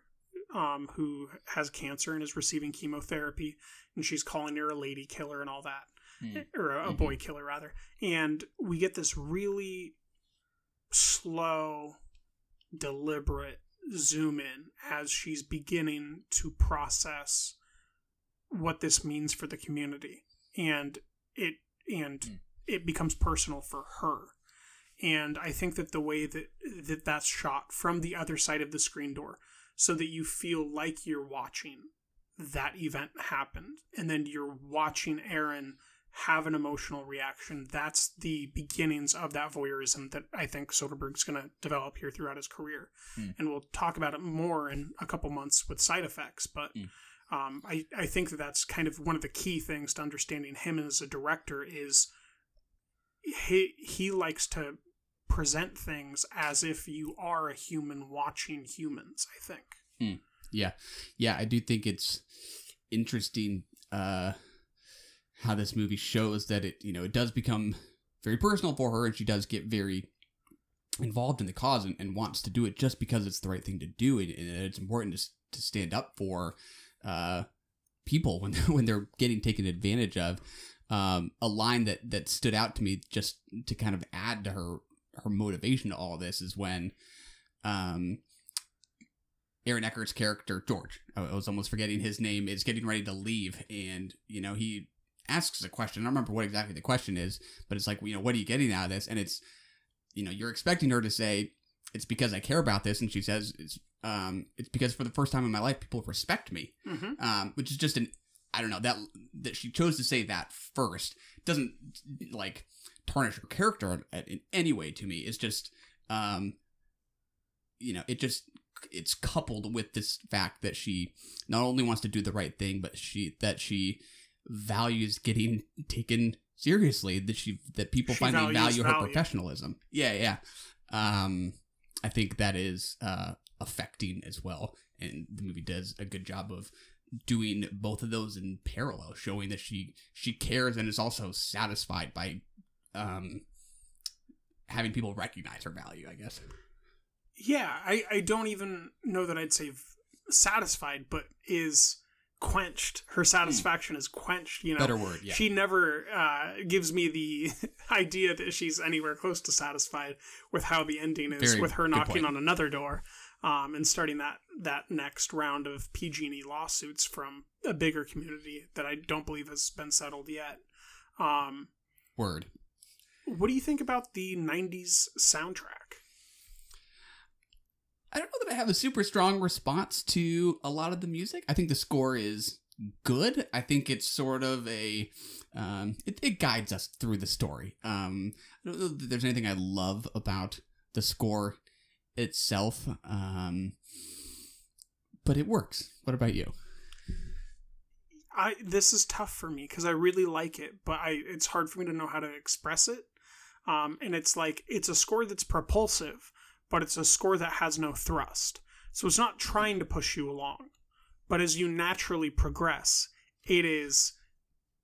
um, who has cancer and is receiving chemotherapy, and she's calling her a lady killer and all that, Hmm. or a, a hmm. boy killer rather. And we get this really slow, deliberate zoom in as she's beginning to process what this means for the community, and it and hmm. it becomes personal for her. And I think that the way that, that that's shot from the other side of the screen door, so that you feel like you're watching that event happen, and then you're watching Erin have an emotional reaction. That's the beginnings of that voyeurism that I think Soderbergh's going to develop here throughout his career. Hmm. And we'll talk about it more in a couple months with side effects. But um, I, I think that that's kind of one of the key things to understanding him as a director is he he likes to present things as if you are a human watching humans. I think. Hmm. Yeah, yeah, I do think it's interesting uh, how this movie shows that it, you know, it does become very personal for her, and she does get very involved in the cause and, and wants to do it just because it's the right thing to do, and, and it's important to, to stand up for uh, people when when they're getting taken advantage of. Um, a line that that stood out to me just to kind of add to her her motivation to all this is when um Aaron Eckhart's character George, I I was almost forgetting his name, is getting ready to leave, and you know he asks a question. I don't remember what exactly the question is, but it's like, you know, what are you getting out of this? And it's, you know, you're expecting her to say, it's because I care about this, and she says it's um, it's because for the first time in my life, people respect me, Mhm. um, which is just an I don't know that that she chose to say that first doesn't like tarnish her character in any way to me. It's just um, you know, it just it's coupled with this fact that she not only wants to do the right thing, but she that she values getting taken seriously. That she that people She finally value her value. professionalism. Yeah, yeah. Um, I think that is uh, affecting as well, and the movie does a good job of doing both of those in parallel, showing that she she cares and is also satisfied by um having people recognize her value. I guess. Yeah, I, I don't even know that I'd say satisfied, but is quenched. Her satisfaction is quenched. You know, Better word, yeah. She never uh, gives me the idea that she's anywhere close to satisfied with how the ending is, Very with her knocking point. on another door, um, and starting that that next round of PG&E lawsuits from a bigger community that I don't believe has been settled yet. Um, Word. what do you think about the '90s soundtrack? I don't know that I have a super strong response to a lot of the music. I think the score is good. I think it's sort of a um, it, it guides us through the story. Um, I don't know that there's anything I love about the score itself, um, but it works. What about you? I this is tough for me because I really like it, but I it's hard for me to know how to express it. Um, and it's like it's a score that's propulsive, but it's a score that has no thrust. So it's not trying to push you along, but as you naturally progress, it is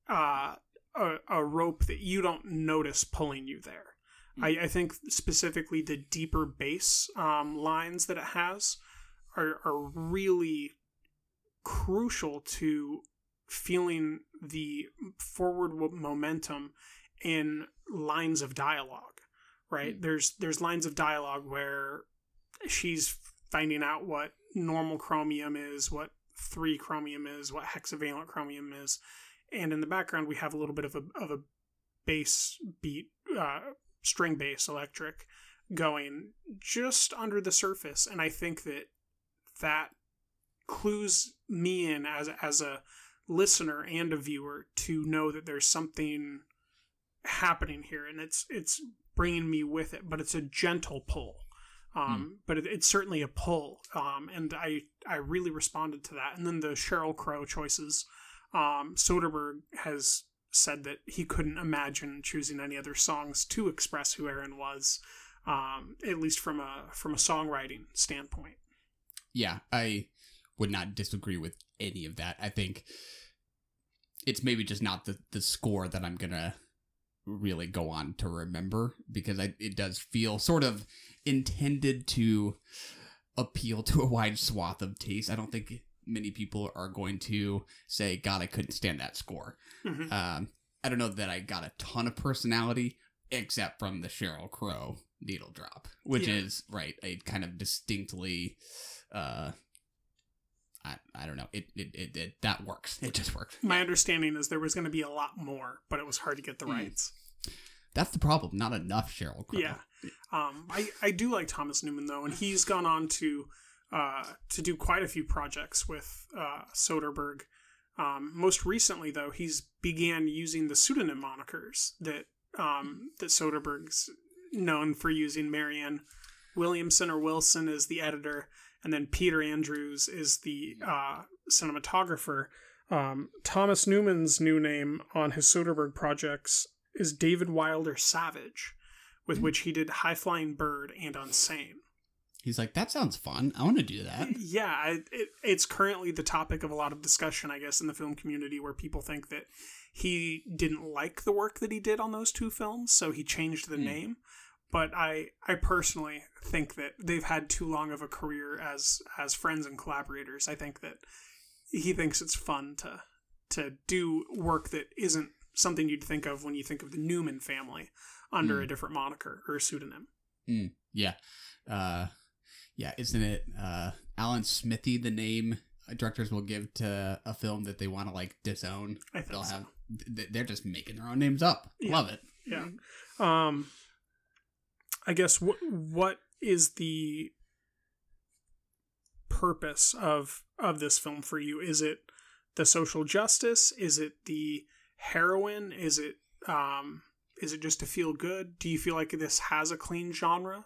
uh, a, a rope that you don't notice pulling you there. I, I think specifically the deeper bass um, lines that it has are, are really crucial to feeling the forward momentum in lines of dialogue right? There's there's lines of dialogue where she's finding out what normal chromium is what 3 chromium is what hexavalent chromium is. And in the background we have a little bit of a of a bass beat uh, string bass electric going just under the surface. And i think that that clues me in as as a listener and a viewer to know that there's something happening here. And it's it's bringing me with it but it's a gentle pull. Um, but it, it's certainly a pull. Um, and i i really responded to that. And then the Sheryl Crow choices. Um, soderbergh has said that he couldn't imagine choosing any other songs to express who Erin was um, at least from a from a songwriting standpoint. Yeah, I would not disagree with any of that. I think it's maybe just not the, the score that I'm gonna really go on to remember because I, it does feel sort of intended to appeal to a wide swath of taste. I don't think many people are going to say, "God, I couldn't stand that score." Mhm. Um, I don't know that I got a ton of personality except from the Sheryl Crow needle drop, which Yeah. is right a kind of distinctly uh I, I don't know. It it, it it that works. It just works. My understanding is there was going to be a lot more but it was hard to get the Mm. rights. That's the problem. Not enough Sheryl Crow. Yeah, um, I I do like Thomas Newman though, and he's gone on to uh, to do quite a few projects with uh, Soderbergh. Um, most recently, though, he's began using the pseudonym monikers that um, that Soderbergh's known for using. Marianne Williamson or Wilson is the editor, and then Peter Andrews is the uh, cinematographer. Um, Thomas Newman's new name on his Soderbergh projects is David Wilder Savage, with which he did High Flying Bird and Unsane. he's like that sounds fun i want to do that Yeah, I, it, it's currently the topic of a lot of discussion, I guess, in the film community where people think that he didn't like the work that he did on those two films, so he changed the name. But I, I personally think that they've had too long of a career as as friends and collaborators. I think that he thinks it's fun to to do work that isn't something you'd think of when you think of the Newman family under Mm. a different moniker or pseudonym. Mm, yeah uh yeah isn't it uh Alan Smithee the name directors will give to a film that they want to like disown I think They'll so. have they're just making their own names up Yeah. love it Yeah. Um I guess what what is the purpose of of this film for you? Is it the social justice? Is it the heroine? Is it um is it just to feel good? Do you feel like this has a clean genre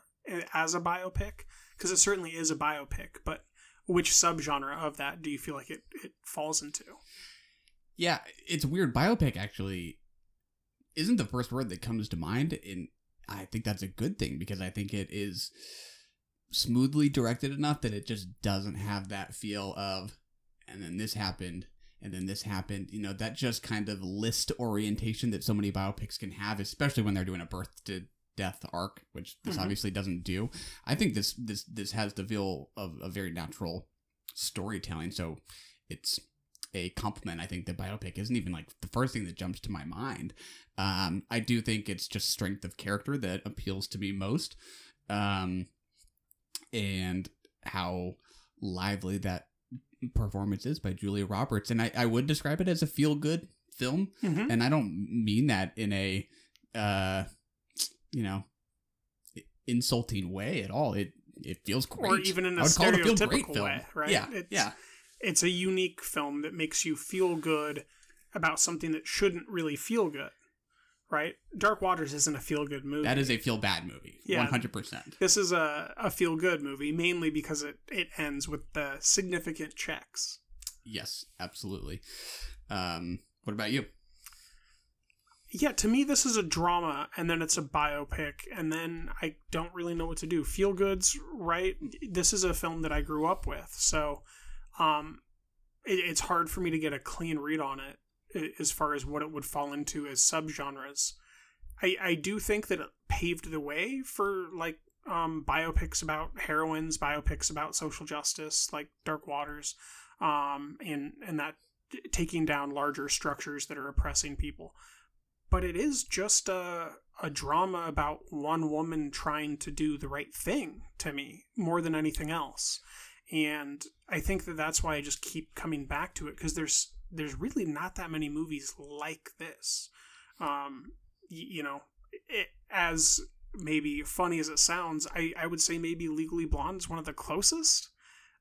as a biopic? Because it certainly is a biopic, but which subgenre of that do you feel like it, it falls into? Yeah, it's weird. Biopic actually isn't the first word that comes to mind, and I think that's a good thing because I think it is smoothly directed enough that it just doesn't have that feel of, and then this happened, and then this happened. You know, that just kind of list orientation that so many biopics can have, especially when they're doing a birth to death arc, which this Mhm. obviously doesn't do. I think this this this has the feel of a very natural storytelling. So it's a compliment. I think the biopic isn't even like the first thing that jumps to my mind. Um, I do think it's just strength of character that appeals to me most, um, and how lively that performance is by Julia Roberts. And I, I would describe it as a feel good film, Mhm. and I don't mean that in a uh, you know insulting way at all. It it feels great, or even in a would call it a feel-great stereotypical film. way, right? Yeah, it's, yeah. It's a unique film that makes you feel good about something that shouldn't really feel good, right? Dark Waters isn't a feel good movie. That is a feel bad movie. Yeah. One hundred percent. This is a, a feel good movie, mainly because it, it ends with the significant checks. Yes, absolutely. Um, what about you? Yeah, to me, this is a drama, and then it's a biopic, and then I don't really know what to do. Feel goods, right? This is a film that I grew up with, so um, it, it's hard for me to get a clean read on it as far as what it would fall into as subgenres. I, I do think that it paved the way for like um, biopics about heroines, biopics about social justice, like Dark Waters, um, and and that taking down larger structures that are oppressing people but it is just a, a drama about one woman trying to do the right thing to me more than anything else and i think that that's why i just keep coming back to it because there's there's really not that many movies like this um y- you know it, as maybe funny as it sounds i i would say maybe legally blonde is one of the closest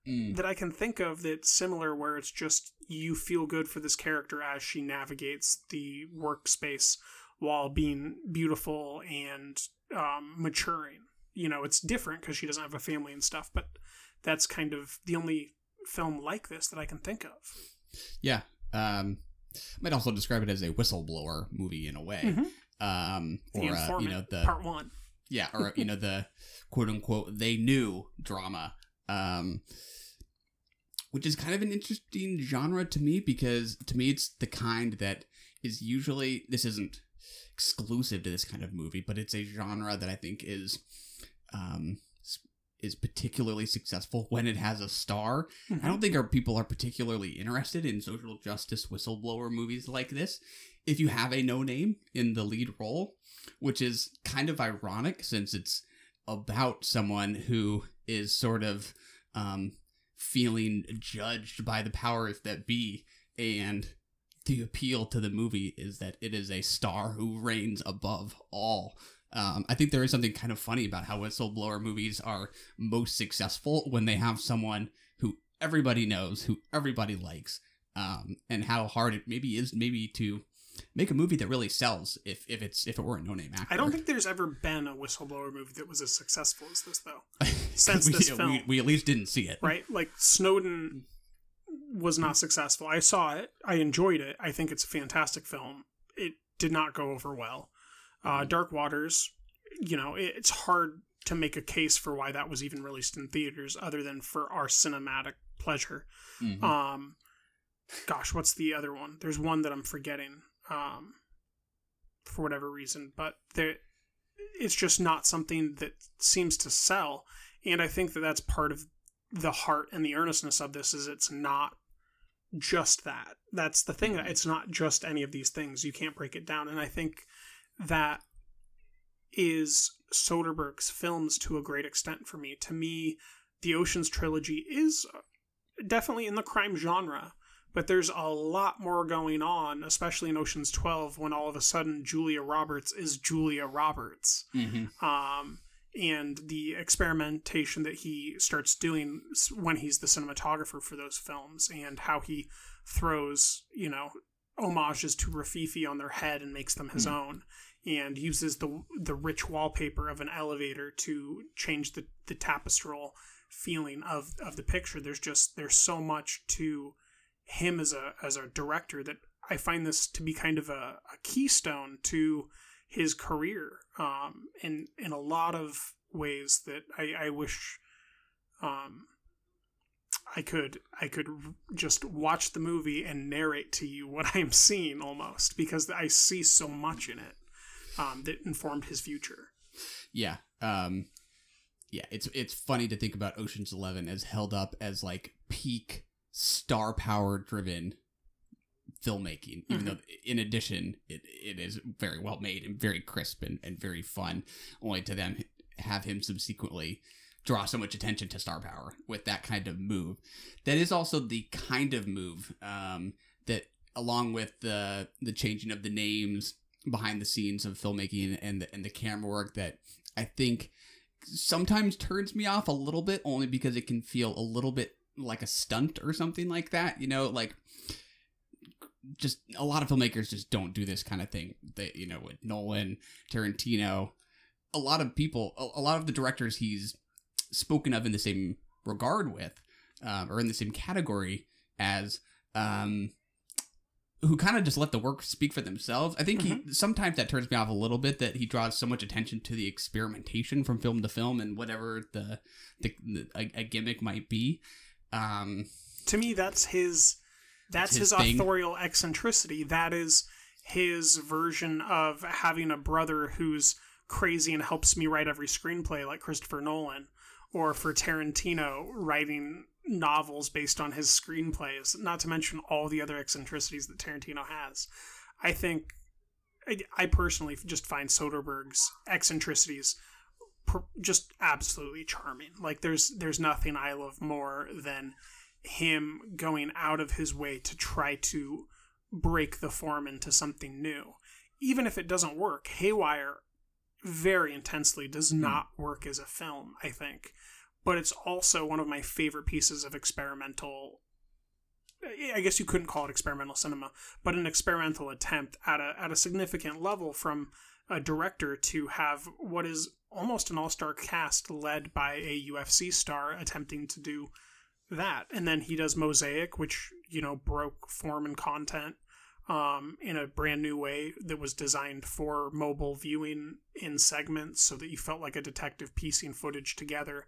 Mm. that I can think of that's similar where it's just you feel good for this character as she navigates the workspace while being beautiful and um, maturing. You know, it's different because she doesn't have a family and stuff, but that's kind of the only film like this that I can think of. Yeah. Um, might also describe it as a whistleblower movie in a way. Mhm. Um, or uh, you know the part one. Yeah, or you know the quote unquote they knew drama. Um, which is kind of an interesting genre to me because to me it's the kind that is usually this isn't exclusive to this kind of movie, but it's a genre that I think is um is particularly successful when it has a star. I don't think our people are particularly interested in social justice whistleblower movies like this if you have a no name in the lead role, which is kind of ironic since it's about someone who is sort of um, feeling judged by the powers that be. And the appeal to the movie is that it is a star who reigns above all. Um, I think there is something kind of funny about how whistleblower movies are most successful when they have someone who everybody knows, who everybody likes, um, and how hard it maybe is maybe to make a movie that really sells if, if it's if it were a no name actor. I don't think there's ever been a whistleblower movie that was as successful as this, though. Since we, this we- film, we, at least didn't see it. right? Like Snowden was not successful. I saw it. I enjoyed it. I think it's a fantastic film. It did not go over well. Uh, Dark Waters, you know, it, it's hard to make a case for why that was even released in theaters other than for our cinematic pleasure. Mhm. Um, gosh, what's the other one? There's one that I'm forgetting um, for whatever reason, but there, it's just not something that seems to sell. And I think that that's part of the heart and the earnestness of this is it's not just that. That's the thing. It's not just any of these things. You can't break it down. And I think that is Soderbergh's films to a great extent for me. To me, the Oceans trilogy is definitely in the crime genre, but there's a lot more going on, especially in Oceans 12 when all of a sudden Julia Roberts is Julia Roberts. Mm-hmm. Um, and the experimentation that he starts doing when he's the cinematographer for those films, and how he throws, you know, homages to Rififi on their head and makes them his mm. own, and uses the the rich wallpaper of an elevator to change the the tapestral feeling of of the picture. There's just there's so much to him as a as a director that I find this to be kind of a, a keystone to his career um, in in a lot of ways that I, I wish um, I could I could just watch the movie and narrate to you what I'm seeing almost because I see so much in it um, that informed his future. Yeah, um, yeah. It's it's funny to think about Ocean's Eleven as held up as like peak star power driven filmmaking even mm-hmm. though in addition it, it is very well made and very crisp and, and very fun only to them have him subsequently draw so much attention to star power with that kind of move that is also the kind of move um, that along with the the changing of the names behind the scenes of filmmaking and the, and the camera work that i think sometimes turns me off a little bit only because it can feel a little bit like a stunt or something like that you know like just a lot of filmmakers just don't do this kind of thing. that you know, with Nolan, Tarantino, a lot of people, a, lot of the directors he's spoken of in the same regard with, um, or in the same category as, um, who kind of just let the work speak for themselves. I think mm-hmm. he sometimes that turns me off a little bit that he draws so much attention to the experimentation from film to film and whatever the, the, the a, a, gimmick might be. Um, to me, that's his that's his, his authorial eccentricity. That is his version of having a brother who's crazy and helps me write every screenplay like Christopher Nolan or for Tarantino writing novels based on his screenplays, not to mention all the other eccentricities that Tarantino has. I think I, personally just find Soderbergh's eccentricities just absolutely charming. Like there's there's nothing I love more than him going out of his way to try to break the form into something new. Even if it doesn't work, Haywire very intensely does hmm. not work as a film, I think. But it's also one of my favorite pieces of experimental I guess you couldn't call it experimental cinema, but an experimental attempt at a at a significant level from a director to have what is almost an all-star cast led by a UFC star attempting to do that. And then he does Mosaic, which, you know, broke form and content um, in a brand new way that was designed for mobile viewing in segments so that you felt like a detective piecing footage together.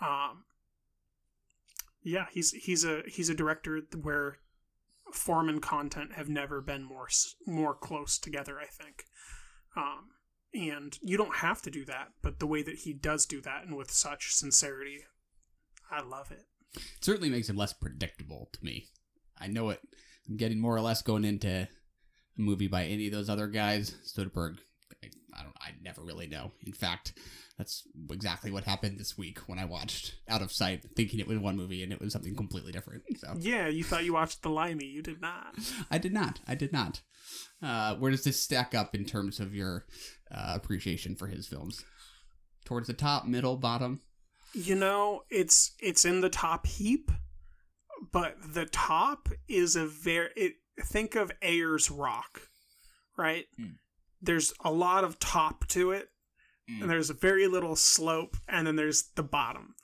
Um, yeah, he's he's a he's a director where form and content have never been more more close together. I think, um, and you don't have to do that, but the way that he does do that and with such sincerity, I love it. It certainly makes him less predictable to me. I know it. I'm getting more or less going into a movie by any of those other guys. Soderbergh, I, don't. I never really know. In fact, that's exactly what happened this week when I watched Out of Sight, thinking it was one movie and it was something completely different. So yeah, you thought you watched The Limey. You did not. I did not. I did not. Uh, where does this stack up in terms of your uh, appreciation for his films? Towards the top, middle, bottom? You know, it's it's in the top heap, but the top is a very it, think of Ayers Rock, right? Mm. There's a lot of top to it, mm. and there's a very little slope, and then there's the bottom.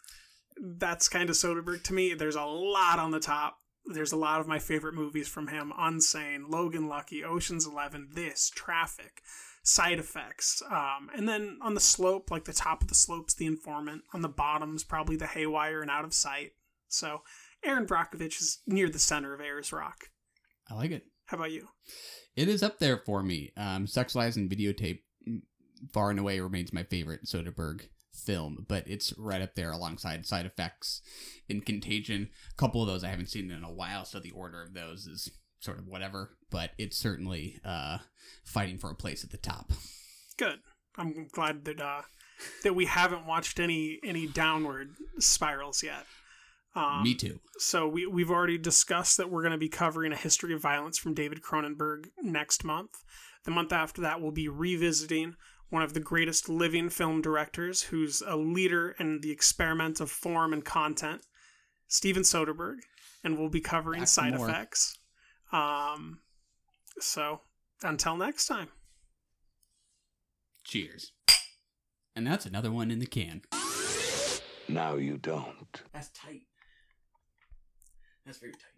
That's kind of Soderbergh to me. There's a lot on the top. There's a lot of my favorite movies from him: Unsane, Logan Lucky, Ocean's Eleven, This, Traffic side effects. Um, and then on the slope, like the top of the slope's the informant. On the bottom's probably the haywire and out of sight. So Erin Brockovich is near the center of Ayers Rock. I like it. How about you? It is up there for me. Um, Sex Lies and Videotape mm, far and away remains my favorite Soderbergh film, but it's right up there alongside Side Effects and Contagion. A couple of those I haven't seen in a while, so the order of those is sort of whatever, but it's certainly uh, fighting for a place at the top. Good. I'm glad that uh, that we haven't watched any any downward spirals yet. Um, Me too. So we we've already discussed that we're going to be covering a history of violence from David Cronenberg next month. The month after that, we'll be revisiting one of the greatest living film directors, who's a leader in the experiment of form and content, Steven Soderbergh, and we'll be covering Back side more. effects. Um, so until next time. Cheers. And that's another one in the can. Now you don't. That's tight. That's very tight.